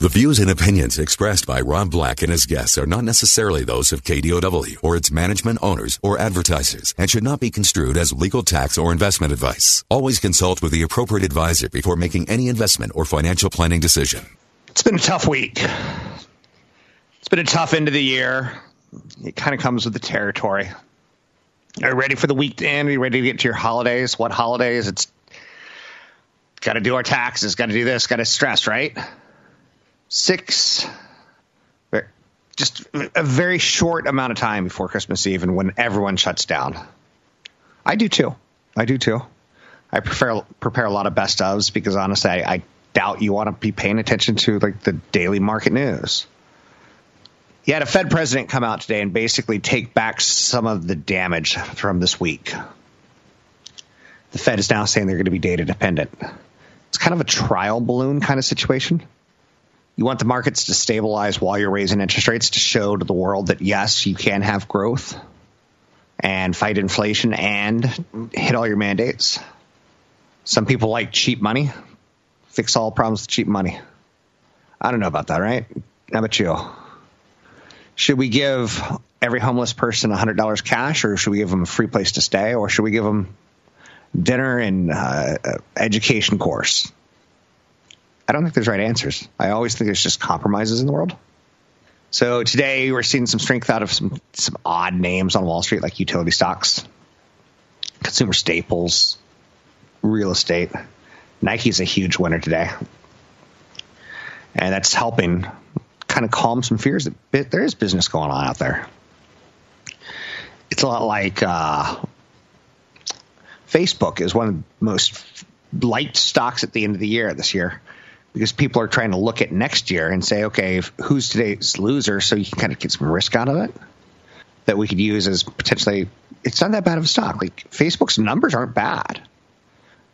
The views and opinions expressed by Rob Black and his guests are not necessarily those of KDOW or its management owners or advertisers and should not be construed as legal tax or investment advice. Always consult with the appropriate advisor before making any investment or financial planning decision. It's been a tough week. It's been a tough end of the year. It kind of comes with the territory. Are you ready for the week to end? Are you ready to get to your holidays? What holidays? It's got to do our taxes, got to do this, got to stress, right? Six, just a very short amount of time before Christmas Eve and when everyone shuts down. I do too. I do too. I prefer prepare a lot of best ofs because honestly, I, I doubt you want to be paying attention to like the daily market news. You had a Fed president come out today and basically take back some of the damage from this week. The Fed is now saying they're going to be data dependent. It's kind of a trial balloon kind of situation. You want the markets to stabilize while you're raising interest rates to show to the world that yes, you can have growth and fight inflation and hit all your mandates. Some people like cheap money. Fix all problems with cheap money. I don't know about that, right? How about you? Should we give every homeless person $100 cash or should we give them a free place to stay or should we give them dinner and uh, education course? I don't think there's right answers. I always think there's just compromises in the world. So today we're seeing some strength out of some some odd names on Wall Street, like utility stocks, consumer staples, real estate. Nike's a huge winner today, and that's helping kind of calm some fears that there is business going on out there. It's a lot like uh, Facebook is one of the most liked stocks at the end of the year this year because people are trying to look at next year and say, okay, who's today's loser, so you can kind of get some risk out of it that we could use as potentially. It's not that bad of a stock. Like Facebook's numbers aren't bad.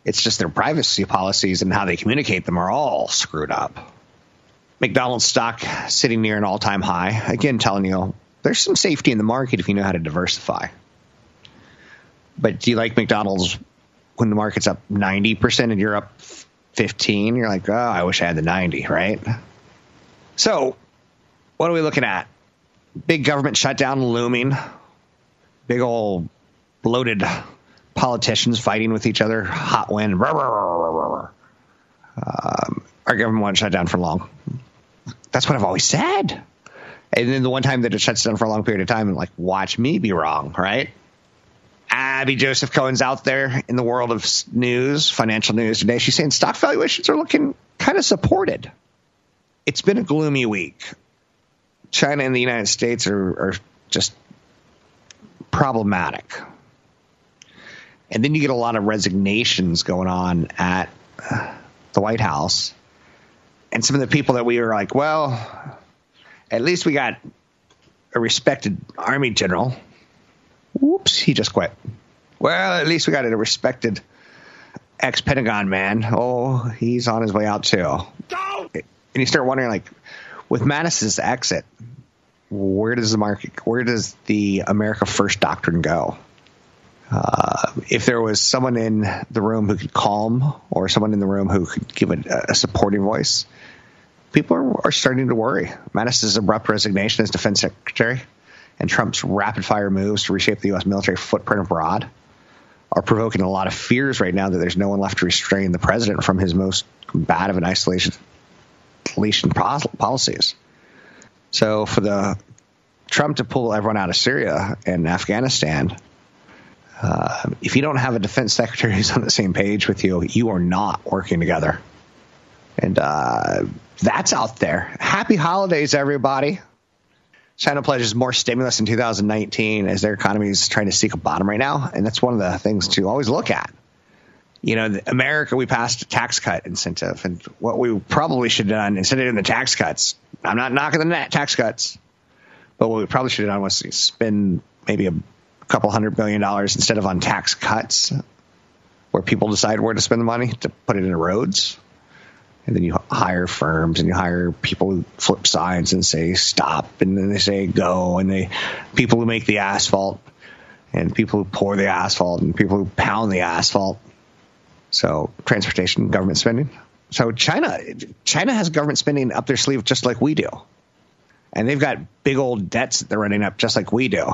It's just their privacy policies and how they communicate them are all screwed up. McDonald's stock sitting near an all-time high. Again, telling you there's some safety in the market if you know how to diversify. But do you like McDonald's when the market's up 90% and you're up 15? You're like, oh, I wish I had the 90, right? So, what are we looking at? Big government shutdown looming. Big old bloated politicians fighting with each other. Hot wind. Um, our government won't shut down for long. That's what I've always said. And then the one time that it shuts down for a long period of time, I'm like, watch me be wrong, right? Abby Joseph Cohen's out there in the world of news, financial news today. She's saying stock valuations are looking kind of supported. It's been a gloomy week. China and the United States are, are just problematic. And then you get a lot of resignations going on at uh, the White House. And some of the people that we were like, well, at least we got a respected Army general Whoops, he just quit. Well, at least we got a respected ex Pentagon man. Oh, he's on his way out too. Go! And you start wondering, like, with Mattis's exit, where does the market, where does the America First doctrine go? Uh, if there was someone in the room who could calm, or someone in the room who could give a, a supporting voice, people are, are starting to worry. Mattis's abrupt resignation as defense secretary and Trump's rapid fire moves to reshape the U.S. military footprint abroad are provoking a lot of fears right now that there's no one left to restrain the president from his most bad combative and isolation policies. So for the Trump to pull everyone out of Syria and Afghanistan, uh, if you don't have a defense secretary who's on the same page with you, you are not working together. And uh, that's out there. Happy holidays, everybody. China pledges more stimulus in 2019 as their economy is trying to seek a bottom right now. And that's one of the things to always look at. you know, America, we passed a tax cut incentive. And what we probably should have done, instead of doing the tax cuts, I'm not knocking the net tax cuts, but what we probably should have done was spend maybe a couple hundred billion dollars instead of on tax cuts, where people decide where to spend the money to put it in roads. And then you hire firms and you hire people who flip signs and say stop, and then they say go, and they people who make the asphalt, and people who pour the asphalt, and people who pound the asphalt so transportation, government spending. So China, China has government spending up their sleeve just like we do, and they've got big old debts that they're running up just like we do.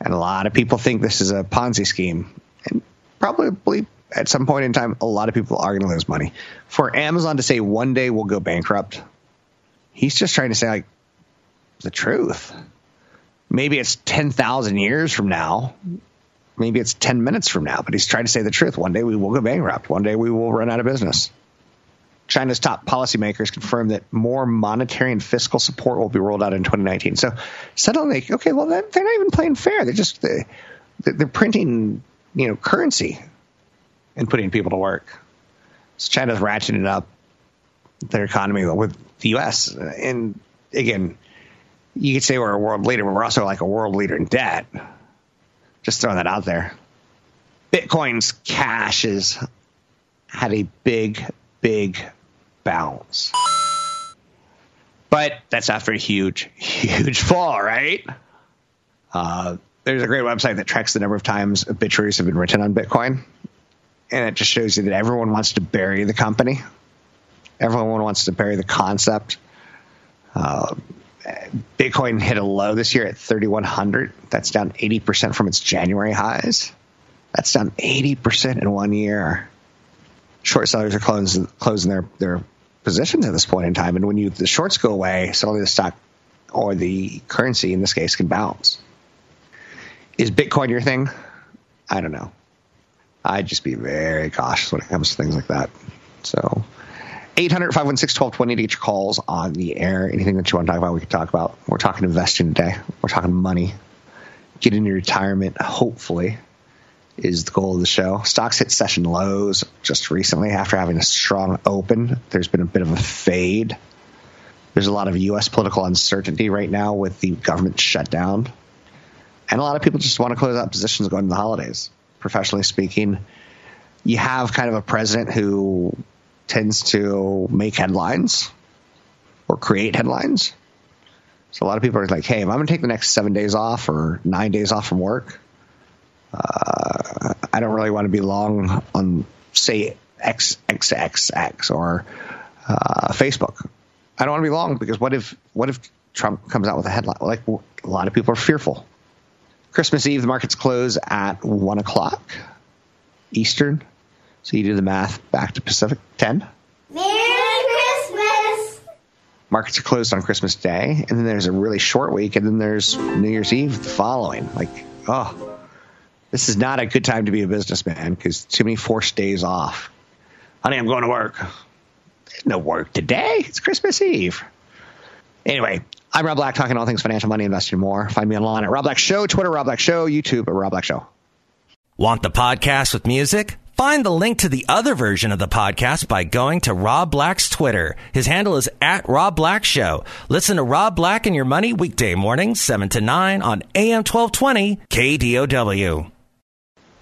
And a lot of people think this is a Ponzi scheme, and probably at some point in time, a lot of people are going to lose money. For Amazon to say one day we'll go bankrupt, he's just trying to say like the truth. Maybe it's ten thousand years from now, maybe it's 10 minutes from now, but he's trying to say the truth. One day we will go bankrupt. One day we will run out of business. China's top policymakers confirmed that more monetary and fiscal support will be rolled out in 2019. So suddenly, okay, well, they're not even playing fair. They're just they're, they're printing, you know, currency and putting people to work. So China's ratcheting up their economy with the U.S. And again, you could say we're a world leader, but we're also like a world leader in debt. Just throwing that out there. Bitcoin's cash has had a big, big bounce. But that's after a huge, huge fall, right? Uh, there's a great website that tracks the number of times obituaries have been written on Bitcoin. And it just shows you that everyone wants to bury the company. Everyone wants to bury the concept. Uh, Bitcoin hit a low this year at 3,100. That's down 80% from its January highs. That's down 80% in one year. Short sellers are closing, closing their, their positions at this point in time. And when you the shorts go away, suddenly the stock or the currency in this case can bounce. Is Bitcoin your thing? I don't know. I'd just be very cautious when it comes to things like that. So 800 516 1220 to get your calls on the air. Anything that you want to talk about, we can talk about. We're talking investing today. We're talking money. Getting your retirement, hopefully, is the goal of the show. Stocks hit session lows just recently after having a strong open. There's been a bit of a fade. There's a lot of U.S. political uncertainty right now with the government shutdown. And a lot of people just want to close out positions going into the holidays. Professionally speaking, you have kind of a president who tends to make headlines or create headlines. So a lot of people are like, hey, I'm going to take the next seven days off or nine days off from work, uh, I don't really want to be long on, say, X X X X or uh, Facebook. I don't want to be long because what if what if Trump comes out with a headline? Like a lot of people are fearful. Christmas Eve, the markets close at one o'clock Eastern. So you do the math back to Pacific 10. Merry Christmas! Markets are closed on Christmas Day, and then there's a really short week, and then there's New Year's Eve the following. Like, oh, this is not a good time to be a businessman because too many forced days off. Honey, I'm going to work. There's no work today. It's Christmas Eve. Anyway, I'm Rob Black, talking all things financial, money, investing, more. Find me online at Rob Black Show, Twitter, Rob Black Show, YouTube at Rob Black Show. Want the podcast with music? Find the link to the other version of the podcast by going to Rob Black's Twitter. His handle is at Rob Black Show. Listen to Rob Black and Your Money weekday mornings, 7 to 9 on AM 1220 KDOW.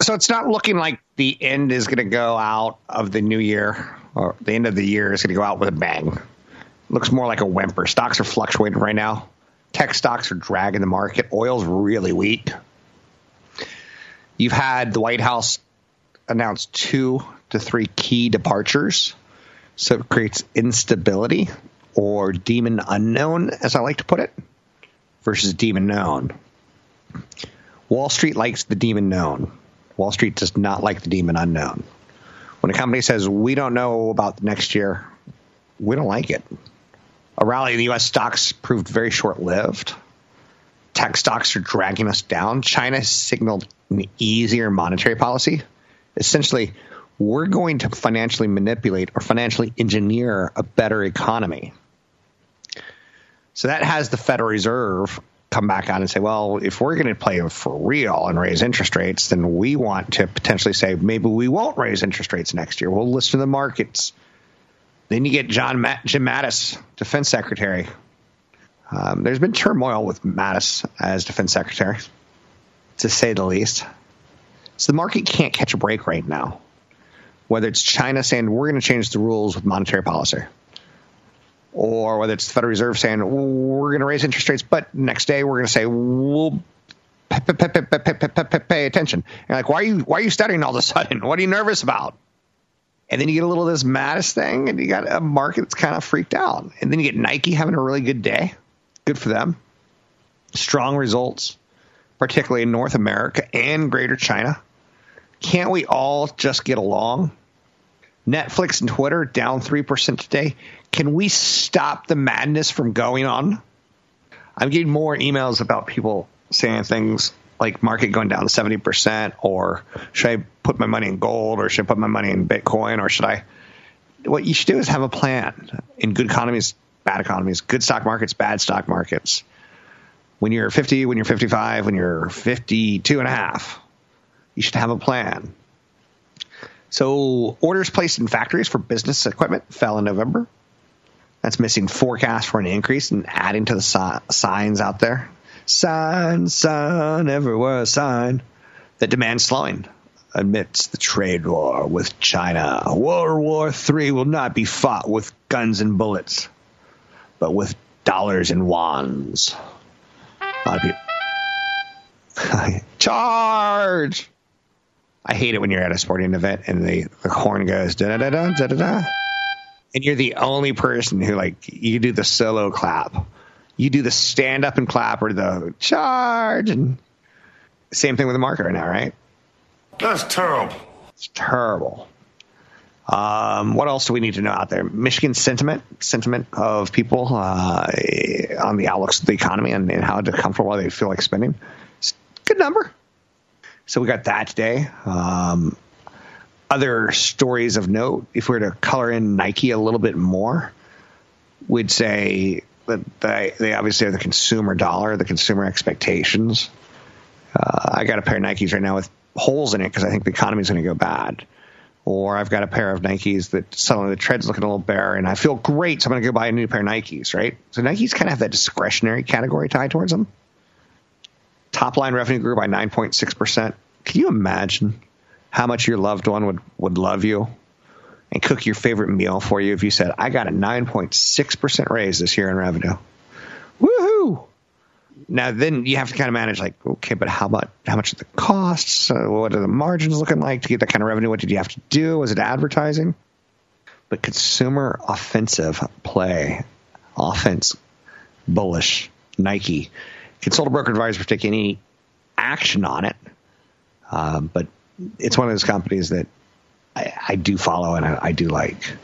So it's not looking like the end is going to go out of the new year, or the end of the year is going to go out with a bang. Looks more like a whimper. Stocks are fluctuating right now. Tech stocks are dragging the market. Oil's really weak. You've had the White House announce two to three key departures. So it creates instability or demon unknown, as I like to put it, versus demon known. Wall Street likes the demon known. Wall Street does not like the demon unknown. When a company says, we don't know about next year, we don't like it. A rally in the U.S. stocks proved very short lived. Tech stocks are dragging us down. China signaled an easier monetary policy. Essentially, we're going to financially manipulate or financially engineer a better economy. So that has the Federal Reserve come back on and say, well, if we're going to play for real and raise interest rates, then we want to potentially say maybe we won't raise interest rates next year. We'll listen to the markets. Then you get John Matt, Jim Mattis, Defense Secretary. Um, there's been turmoil with Mattis as Defense Secretary, to say the least. So the market can't catch a break right now. Whether it's China saying we're going to change the rules with monetary policy, or whether it's the Federal Reserve saying we're going to raise interest rates, but next day we're going to say we'll pay, pay, pay, pay attention. And like, why are you why are you studying all of a sudden? What are you nervous about? And then you get a little of this Mattis thing, and you got a market that's kind of freaked out. And then you get Nike having a really good day. Good for them. Strong results, particularly in North America and Greater China. Can't we all just get along? Netflix and Twitter down 3% today. Can we stop the madness from going on? I'm getting more emails about people saying things like market going down 70% or should I put my money in gold or should I put my money in Bitcoin or should I what you should do is have a plan in good economies, bad economies, good stock markets, bad stock markets. When you're 50, when you're 55, when you're 52 and a half, you should have a plan. So orders placed in factories for business equipment fell in November. That's missing forecast for an increase and adding to the si- signs out there. Sign, sign, everywhere sign that demands slowing amidst the trade war with China. World War III will not be fought with guns and bullets, but with dollars and wands. A lot of people. Charge! I hate it when you're at a sporting event and the, the horn goes da da da da da da, and you're the only person who like you do the solo clap, you do the stand up and clap or the charge, and same thing with the market right now, right? That's terrible. It's terrible. Um, what else do we need to know out there? Michigan sentiment, sentiment of people uh, on the outlooks of the economy and, and how comfortable they feel like spending. It's a good number. So we got that today. Um, other stories of note, if we were to color in Nike a little bit more, we'd say that they, they obviously are the consumer dollar, the consumer expectations. Uh, I got a pair of Nikes right now with holes in it because I think the economy is going to go bad. Or I've got a pair of Nikes that suddenly the tread's looking a little bare and I feel great, so I'm going to go buy a new pair of Nikes, right? So Nikes kind of have that discretionary category tied towards them. Top line revenue grew by 9.6%. Can you imagine how much your loved one would, would love you and cook your favorite meal for you if you said, I got a 9.6% raise this year in revenue? Woohoo! Now, then you have to kind of manage, like, okay, but how much? How much are the costs? Uh, what are the margins looking like to get that kind of revenue? What did you have to do? Was it advertising? But consumer offensive play, offense, bullish, Nike. Consult a broker advisor for taking any action on it. Um, but it's one of those companies that I, I do follow and I, I, do like,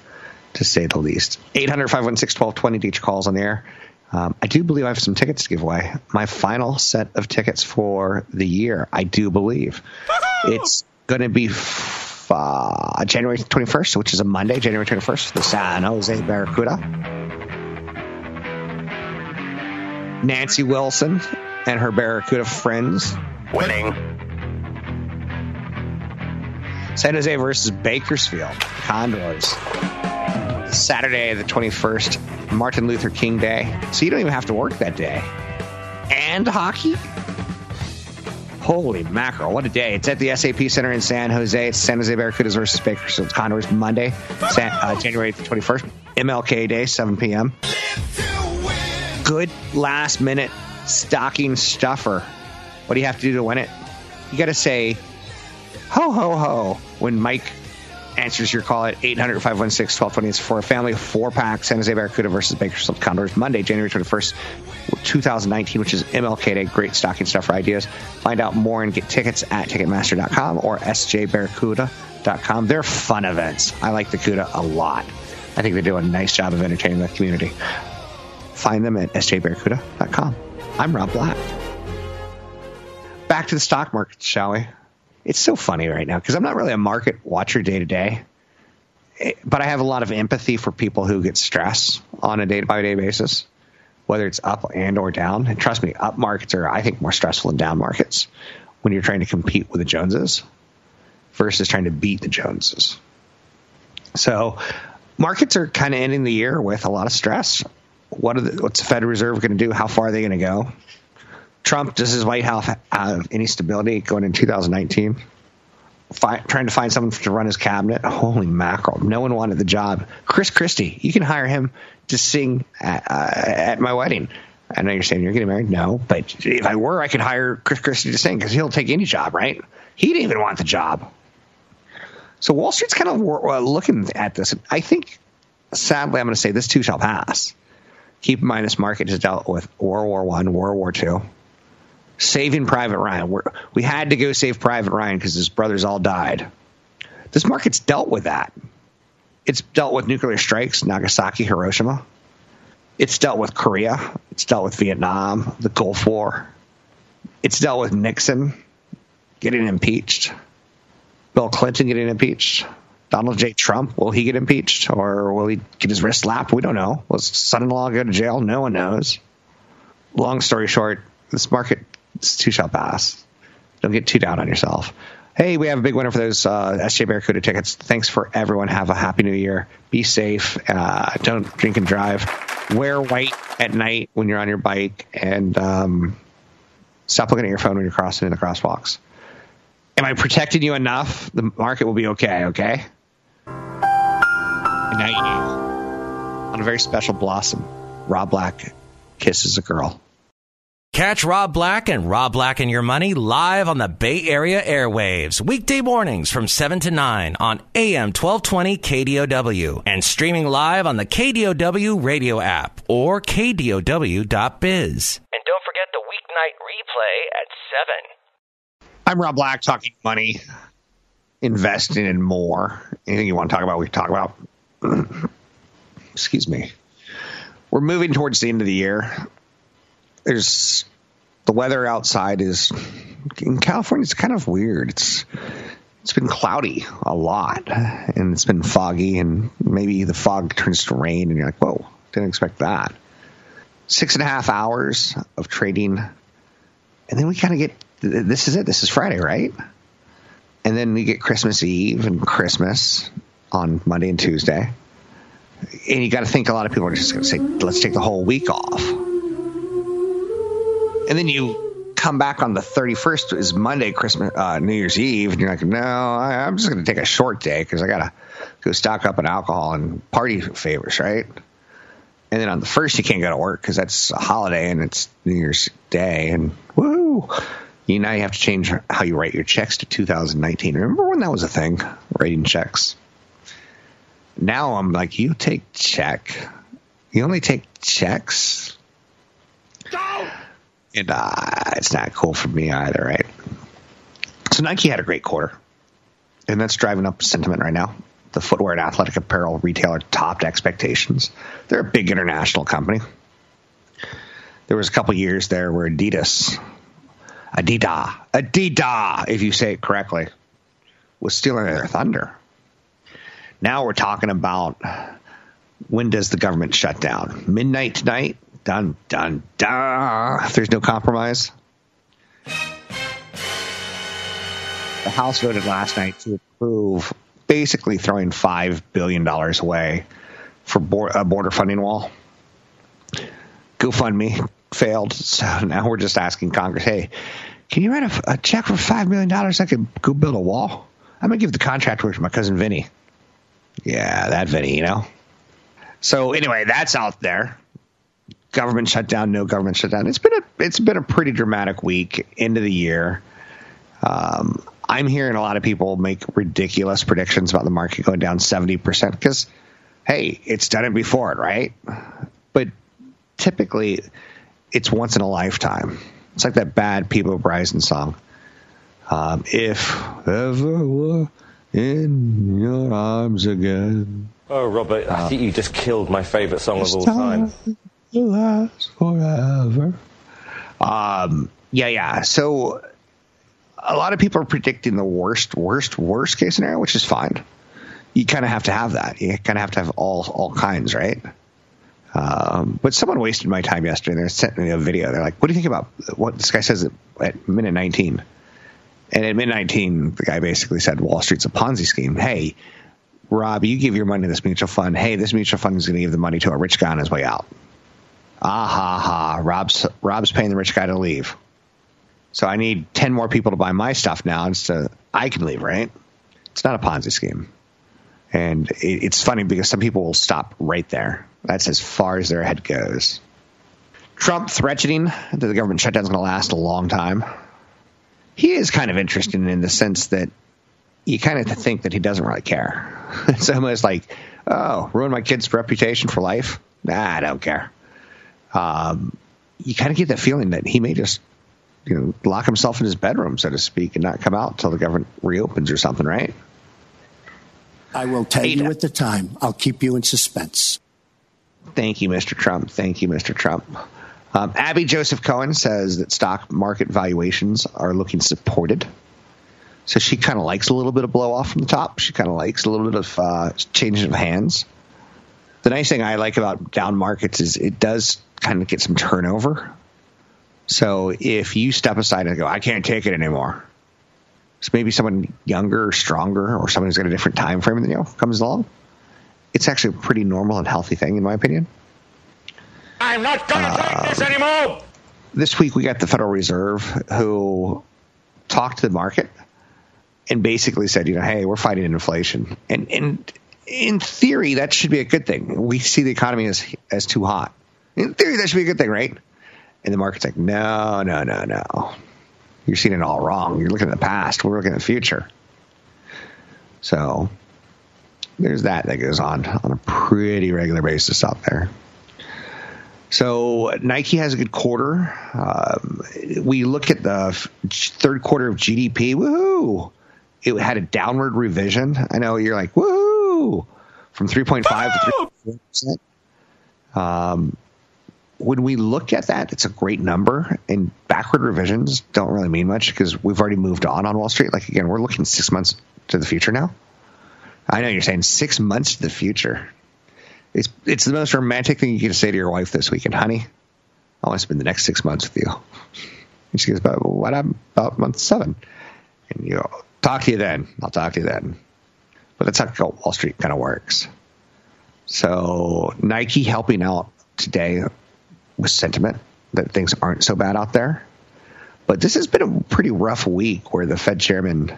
to say the least. 800 516 1220 each calls on the air. Um, I do believe I have some tickets to give away. My final set of tickets for the year, I do believe. It's going to be f- uh, January 21st, which is a Monday, January 21st, the San Jose Barracuda. Nancy Wilson and her Barracuda friends. Winning. San Jose versus Bakersfield, Condors. Saturday, the 21st, Martin Luther King Day. So you don't even have to work that day. And hockey? Holy mackerel, what a day. It's at the SAP Center in San Jose. It's San Jose Barracudas versus Bakersfield Condors Monday, San, uh, January 21st. MLK Day, 7 p.m. Good last minute stocking stuffer. What do you have to do to win it? You got to say, ho, ho, ho, when Mike answers your call at 800 516 1220. It's for a family four packs San Jose Barracuda versus Bakersfield Condors Monday, January 21st, 2019, which is MLK Day. Great stocking stuff for ideas. Find out more and get tickets at Ticketmaster.com or SJBarracuda.com. They're fun events. I like the CUDA a lot. I think they do a nice job of entertaining the community. Find them at SJBarracuda.com. I'm Rob Black. Back to the stock market, shall we? It's so funny right now because I'm not really a market watcher day to day, but I have a lot of empathy for people who get stress on a day by day basis. whether it's up and or down. And trust me, up markets are, I think, more stressful than down markets when you're trying to compete with the Joneses versus trying to beat the Joneses. So markets are kind of ending the year with a lot of stress. What the, what's the Federal Reserve going to do? How far are they going to go? Trump, does his White House have any stability going in 2019? trying to find someone to run his cabinet. Holy mackerel! No one wanted the job. Chris Christie, you can hire him to sing at, uh, at my wedding. I know you're saying you're getting married. No, but if I were, I could hire Chris Christie to sing because he'll take any job, right? He didn't even want the job. So Wall Street's kind of uh, looking at this. I think, sadly, I'm going to say this too shall pass. Keep in mind, this market has dealt with World War One, World War Two, saving Private Ryan. We're, we had to go save Private Ryan because his brothers all died. This market's dealt with that. It's dealt with nuclear strikes, Nagasaki, Hiroshima. It's dealt with Korea. It's dealt with Vietnam, the Gulf War. It's dealt with Nixon getting impeached, Bill Clinton getting impeached, Donald J. Trump. Will he get impeached or will he get his wrist slapped? We don't know. Will his son in law go to jail? No one knows. Long story short, this market too shall pass. Don't get too down on yourself. Hey, we have a big winner for those uh, SJ Barracuda tickets. Thanks for everyone. Have a happy new year. Be safe. Uh, don't drink and drive. Wear white at night when you're on your bike, and um, stop looking at your phone when you're crossing in the crosswalks. Am I protecting you enough? The market will be okay. Okay. Now you on a very special blossom. Rob Black kisses a girl. Catch Rob Black and Rob Black and Your Money live on the Bay Area airwaves, weekday mornings from 7 to 9 on AM 1220 KDOW and streaming live on the KDOW radio app or KDOW.biz. And don't forget the weeknight replay at 7. I'm Rob Black talking money, investing, and more. Anything you want to talk about, we can talk about. Excuse me. We're moving towards the end of the year there's the weather outside is in California. It's kind of weird. It's it's been cloudy a lot, and it's been foggy, and maybe the fog turns to rain, and you're like, "Whoa, didn't expect that." Six and a half hours of trading, and then we kind of get this is it. This is Friday, right? And then we get Christmas Eve and Christmas on Monday and Tuesday. And you got to think a lot of people are just going to say, let's take the whole week off and then you come back on the 31st is Monday, Christmas, uh, New Year's Eve, and you're like, no, I, am just going to take a short day because I got to go stock up on alcohol and party favors, right? And then on the first, you can't go to work because that's a holiday and it's New Year's Day, and woo! You now you have to change how you write your checks to 2019. Remember when that was a thing, writing checks? Now I'm like, you take check. You only take checks. And uh, it's not cool for me either, right? So Nike had a great quarter, and that's driving up sentiment right now. The footwear and athletic apparel retailer topped expectations. They're a big international company. There was a couple years there where Adidas, Adidas, Adidas, if you say it correctly, was stealing their thunder. Now we're talking about when does the government shut down? Midnight tonight? Dun, dun, dun. There's no compromise. The House voted last night to approve basically throwing $5 billion away for a border funding wall. GoFundMe failed. So now we're just asking Congress, hey, can you write a, a check for $5 million? I could go build a wall. I'm going to give the contract to my cousin Vinny. Yeah, that Vinny, you know? So anyway, that's out there government shutdown, no government shutdown. It's been a it's been a pretty dramatic week into the year. Um, I'm hearing a lot of people make ridiculous predictions about the market going down 70% because, hey, it's done it before, right? But typically, it's once in a lifetime. It's like that bad Peabo Bryson song. Um, if ever were in your arms again. Oh, Robert, I think you just killed my favorite song of all time last forever. Um, yeah, yeah. So a lot of people are predicting the worst, worst, worst case scenario, which is fine. You kind of have to have that. You kind of have to have all all kinds, right? Um, but someone wasted my time yesterday. They sent me a video. They're like, "What do you think about what this guy says at, at minute 19?" And at minute 19, the guy basically said, "Wall Street's a Ponzi scheme." Hey, Rob, you give your money to this mutual fund. Hey, this mutual fund is going to give the money to a rich guy on his way out. Ah ha ha! Rob's Rob's paying the rich guy to leave. So I need ten more people to buy my stuff now, and so I can leave. Right? It's not a Ponzi scheme. And it, it's funny because some people will stop right there. That's as far as their head goes. Trump threatening that the government shutdown is going to last a long time. He is kind of interesting in the sense that you kind of think that he doesn't really care. It's almost like, oh, ruin my kid's reputation for life? Nah, I don't care. Um, you kind of get that feeling that he may just, you know, lock himself in his bedroom, so to speak, and not come out until the government reopens or something, right? I will tell you at the time. I'll keep you in suspense. Thank you, Mr. Trump. Thank you, Mr. Trump. Um, Abby Joseph Cohen says that stock market valuations are looking supported. So she kind of likes a little bit of blow off from the top. She kind of likes a little bit of uh, changing of hands. The nice thing I like about down markets is it does kind of get some turnover. So if you step aside and go, I can't take it anymore, so maybe someone younger or stronger or someone who's got a different time frame than you comes along. It's actually a pretty normal and healthy thing, in my opinion. I'm not going to uh, take this anymore. This week we got the Federal Reserve who talked to the market and basically said, you know, hey, we're fighting inflation. And and in theory, that should be a good thing. We see the economy as as too hot. In theory, that should be a good thing, right? And the market's like, no, no, no, no you're seeing it all wrong. You're looking at the past. We're looking at the future. So there's that that goes on on a pretty regular basis out there. So Nike has a good quarter. Um, we look at the f- third quarter of GDP. Woohoo! It had a downward revision. I know you're like from 3.5 to 3 percent. Um, when we look at that, it's a great number, and backward revisions don't really mean much because we've already moved on on Wall Street. Like again, we're looking six months to the future now. I know you're saying six months to the future. It's it's the most romantic thing you can say to your wife this weekend, honey. I want to spend the next six months with you. And she goes, "But what about month seven? And you go, "Talk to you then. I'll talk to you then." But that's how Wall Street kind of works. So Nike helping out today with sentiment that things aren't so bad out there. But this has been a pretty rough week where the Fed chairman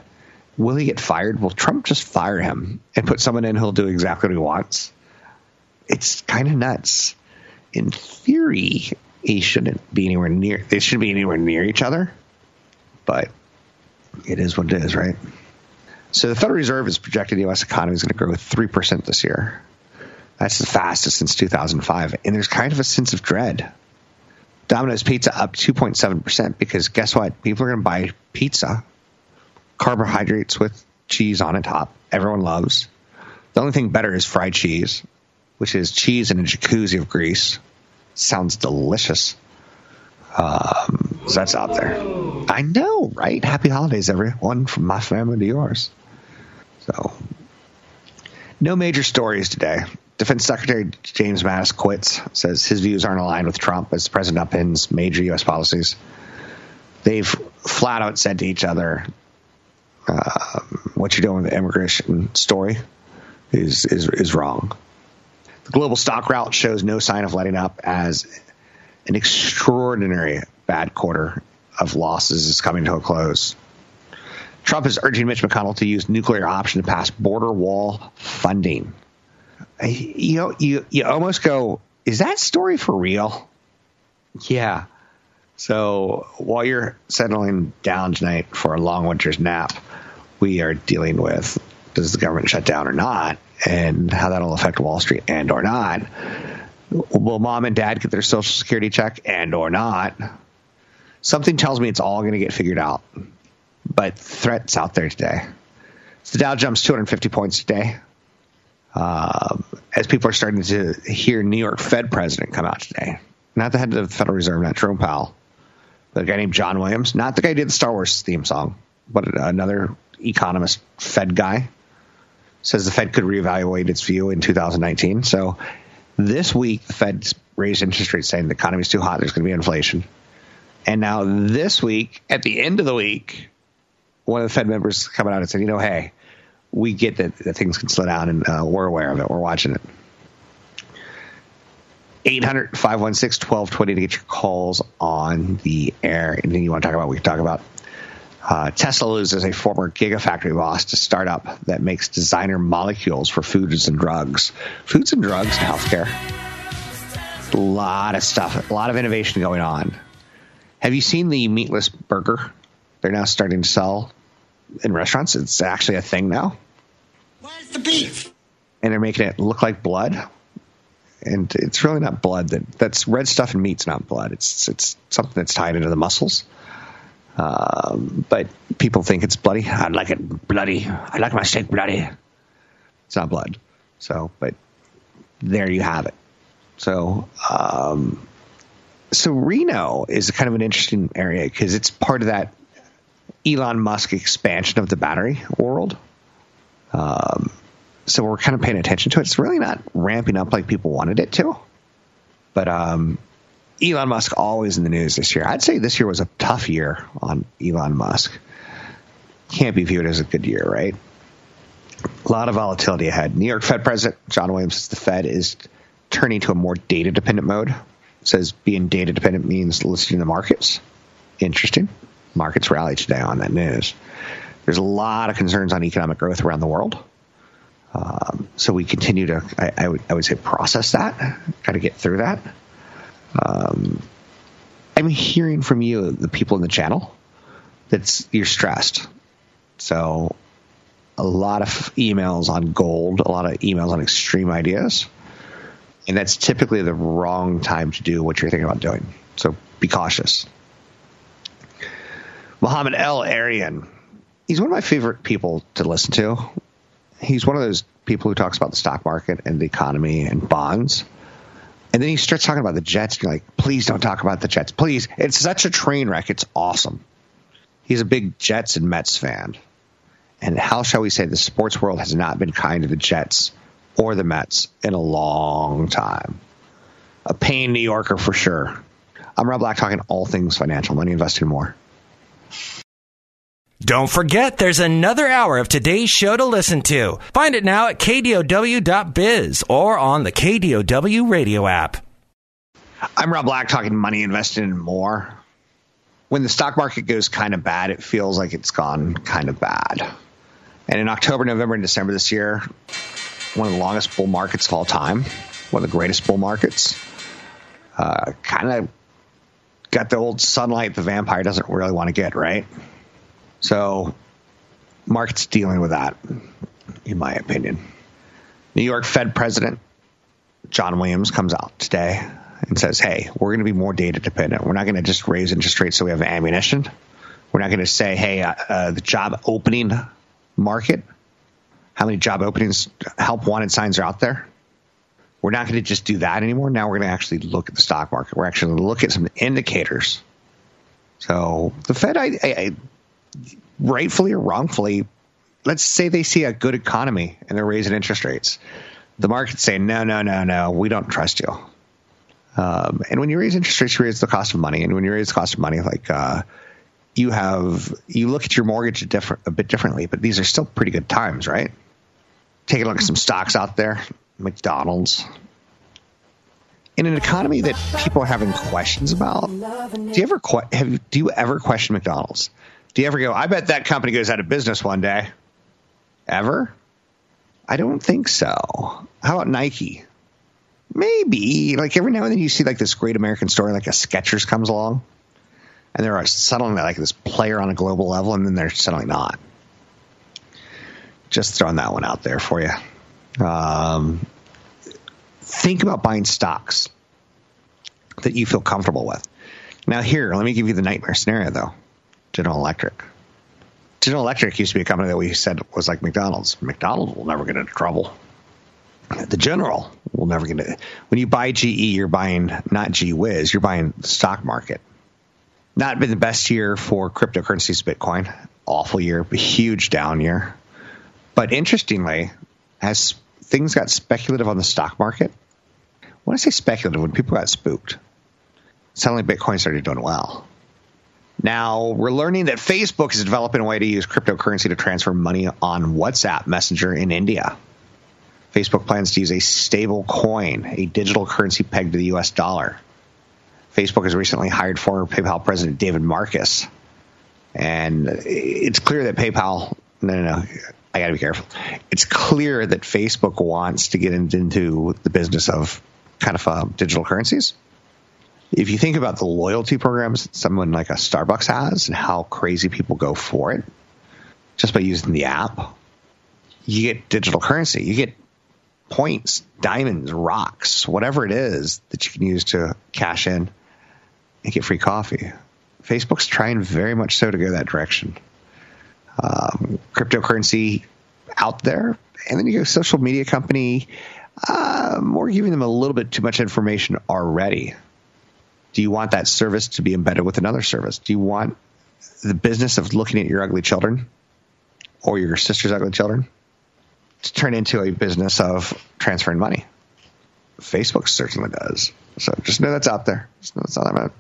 will he get fired? Will Trump just fire him and put someone in who'll do exactly what he wants? It's kind of nuts. In theory, he shouldn't be anywhere near. They shouldn't be anywhere near each other, but it is what it is, right? So the Federal Reserve is projecting the U.S. economy is going to grow three percent this year. That's the fastest since 2005. And there's kind of a sense of dread. Domino's Pizza up 2.7% because guess what? People are going to buy pizza, carbohydrates with cheese on top. Everyone loves. The only thing better is fried cheese, which is cheese in a jacuzzi of grease. Sounds delicious. Um, that's out there. I know, right? Happy holidays, everyone, from my family to yours. So, no major stories today. Defense Secretary James Mattis quits, says his views aren't aligned with Trump as the President upends major U.S. policies. They've flat out said to each other, uh, what you're doing with the immigration story is, is, is wrong. The global stock rout shows no sign of letting up as an extraordinary bad quarter of losses is coming to a close. Trump is urging Mitch McConnell to use nuclear option to pass border wall funding uh, you know, you you almost go, is that story for real? Yeah. So while you're settling down tonight for a long winter's nap, we are dealing with does the government shut down or not, and how that'll affect Wall Street and or not. Will mom and dad get their social security check and or not? Something tells me it's all going to get figured out. But threats out there today. So the Dow jumps 250 points today uh, as people are starting to hear New York Fed president come out today. Not the head of the Federal Reserve, not Jerome Powell, but a guy named John Williams, not the guy who did the Star Wars theme song, but another economist, Fed guy, says the Fed could reevaluate its view in 2019. So this week, the Fed's raised interest rates saying the economy's too hot, there's going to be inflation. And now this week, at the end of the week, one of the Fed members coming out and said, you know, hey, we get that, that things can slow down and uh, we're aware of it. We're watching it. 800 516 1220 to get your calls on the air. Anything you want to talk about, we can talk about. Uh, Tesla loses a former Gigafactory boss to startup that makes designer molecules for foods and drugs. Foods and drugs and healthcare. A lot of stuff, a lot of innovation going on. Have you seen the meatless burger? They're now starting to sell in restaurants. It's actually a thing now. Where's the beef? And they're making it look like blood. And it's really not blood. That that's red stuff in meat's not blood. It's it's something that's tied into the muscles. Um, but people think it's bloody. I like it bloody. I like my steak bloody. It's not blood. So, but there you have it. So, um, so Reno is kind of an interesting area because it's part of that Elon Musk expansion of the battery world. Um, so we're kind of paying attention to it. It's really not ramping up like people wanted it to. But um, Elon Musk always in the news this year. I'd say this year was a tough year on Elon Musk. Can't be viewed as a good year, right? A lot of volatility ahead. New York Fed President John Williams says the Fed is turning to a more data dependent mode. Says being data dependent means listening to markets. Interesting. Markets rallied today on that news. There's a lot of concerns on economic growth around the world. Um, so we continue to, I, I, would, I would say, process that, got to get through that. Um, I'm hearing from you, the people in the channel, that you're stressed. So a lot of emails on gold, a lot of emails on extreme ideas. And that's typically the wrong time to do what you're thinking about doing. So be cautious. Mohamed El-Erian. He's one of my favorite people to listen to. He's one of those people who talks about the stock market and the economy and bonds. And then he starts talking about the Jets. And you're like, please don't talk about the Jets. Please. It's such a train wreck. It's awesome. He's a big Jets and Mets fan. And how shall we say the sports world has not been kind to the Jets or the Mets in a long time. A pain New Yorker for sure. I'm Rob Black talking all things financial, money, investing, more. Don't forget, there's another hour of today's show to listen to. Find it now at kdow.biz or on the KDOW radio app. I'm Rob Black talking money, investing, and more. When the stock market goes kind of bad, it feels like it's gone kind of bad. And in October, November, and December this year, one of the longest bull markets of all time, one of the greatest bull markets, uh, kind of got the old sunlight the vampire doesn't really want to get, right? So, market's dealing with that, in my opinion. New York Fed President John Williams comes out today and says, hey, we're going to be more data dependent. We're not going to just raise interest rates so we have ammunition. We're not going to say, hey, uh, uh, the job opening market, how many job openings, help wanted signs are out there. We're not going to just do that anymore. Now we're going to actually look at the stock market. We're actually going to look at some indicators. So the Fed, I, I, rightfully or wrongfully, let's say they see a good economy and they're raising interest rates. The market's saying, no, no, no, no, we don't trust you. Um, and when you raise interest rates, you raise the cost of money. And when you raise the cost of money, like uh, you have, you look at your mortgage a, different, a bit differently, but these are still pretty good times, right? Take a look at some stocks out there, McDonald's. In an economy that people are having questions about, do you ever have, do you ever question McDonald's? Do you ever go, I bet that company goes out of business one day? Ever? I don't think so. How about Nike? Maybe. Like every now and then you see like this great American story, like a Skechers comes along, and they're suddenly like this player on a global level, and then they're suddenly not. Just throwing that one out there for you. Um, think about buying stocks that you feel comfortable with. Now, here, let me give you the nightmare scenario, though. General Electric. General Electric used to be a company that we said was like McDonald's. McDonald's will never get into trouble. The General will never get into. When you buy GE, you're buying not G Wiz, you're buying the stock market. Not been the best year for cryptocurrencies, Bitcoin. Awful year, huge down year. But interestingly, as things got speculative on the stock market, when I say speculative, when people got spooked, suddenly Bitcoin started doing well. Now we're learning that Facebook is developing a way to use cryptocurrency to transfer money on WhatsApp Messenger in India. Facebook plans to use a stable coin, a digital currency pegged to the US dollar. Facebook has recently hired former PayPal president David Marcus. And it's clear that PayPal, no, no, no, I got to be careful. It's clear that Facebook wants to get into the business of kind of uh, digital currencies. If you think about the loyalty programs that someone like a Starbucks has and how crazy people go for it just by using the app, you get digital currency. You get points, diamonds, rocks, whatever it is that you can use to cash in and get free coffee. Facebook's trying very much so to go that direction. Um, cryptocurrency out there, and then you go social media company. We're giving them a little bit too much information already. Do you want that service to be embedded with another service? Do you want the business of looking at your ugly children or your sister's ugly children to turn into a business of transferring money? Facebook certainly does. So just know that's out there. Just know that's there. I'm not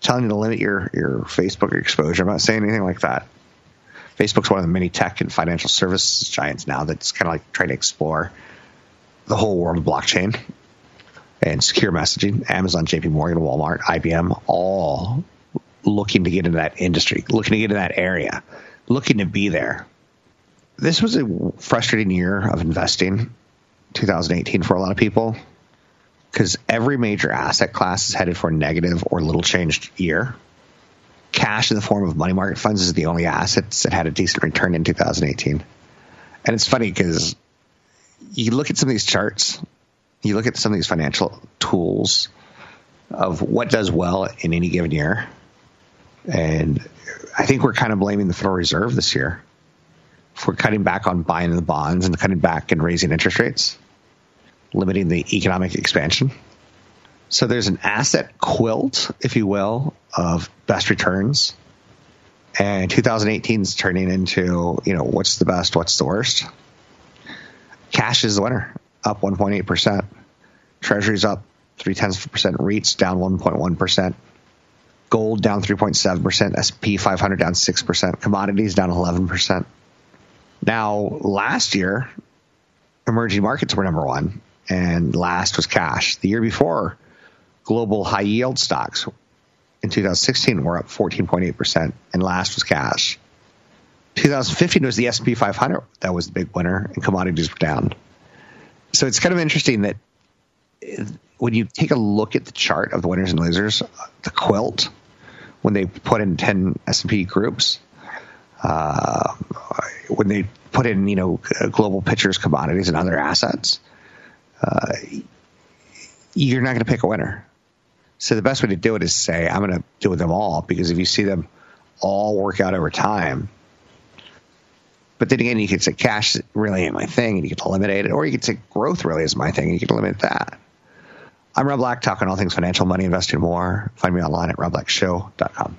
telling you to limit your, your Facebook exposure. I'm not saying anything like that. Facebook's one of the many tech and financial services giants now that's kind of like trying to explore the whole world of blockchain and secure messaging. Amazon, JP Morgan, Walmart, IBM, all looking to get into that industry, looking to get into that area, looking to be there. This was a frustrating year of investing, 2018 for a lot of people, because every major asset class is headed for a negative or little changed year cash in the form of money market funds is the only assets that had a decent return in 2018. And it's funny because you look at some of these charts, you look at some of these financial tools of what does well in any given year. And I think we're kind of blaming the Federal Reserve this year for cutting back on buying the bonds and cutting back and raising interest rates, limiting the economic expansion. So there's an asset quilt, if you will, of best returns. And 2018 is turning into, you know, what's the best, what's the worst? Cash is the winner, up 1.8%. Treasuries up three tenths percent. REITs down 1.1%. Gold down 3.7%. S&P 500 down 6%. Commodities down 11%. Now, last year, emerging markets were number one, and last was cash. The year before, global high yield stocks in 2016 were up 14.8%, and last was cash. 2015 was the S&P 500 that was the big winner, and commodities were down. So it's kind of interesting that when you take a look at the chart of the winners and losers, the quilt, when they put in 10 S&P groups, uh, when they put in you know global pictures, commodities, and other assets, uh, you're not going to pick a winner. So the best way to do it is say, I'm going to do with them all because if you see them all work out over time, but then again, you could say cash really ain't my thing and you could eliminate it, or you could say growth really is my thing and you could eliminate that. I'm Rob Black, talking all things financial, money, investing, more. Find me online at robblackshow.com.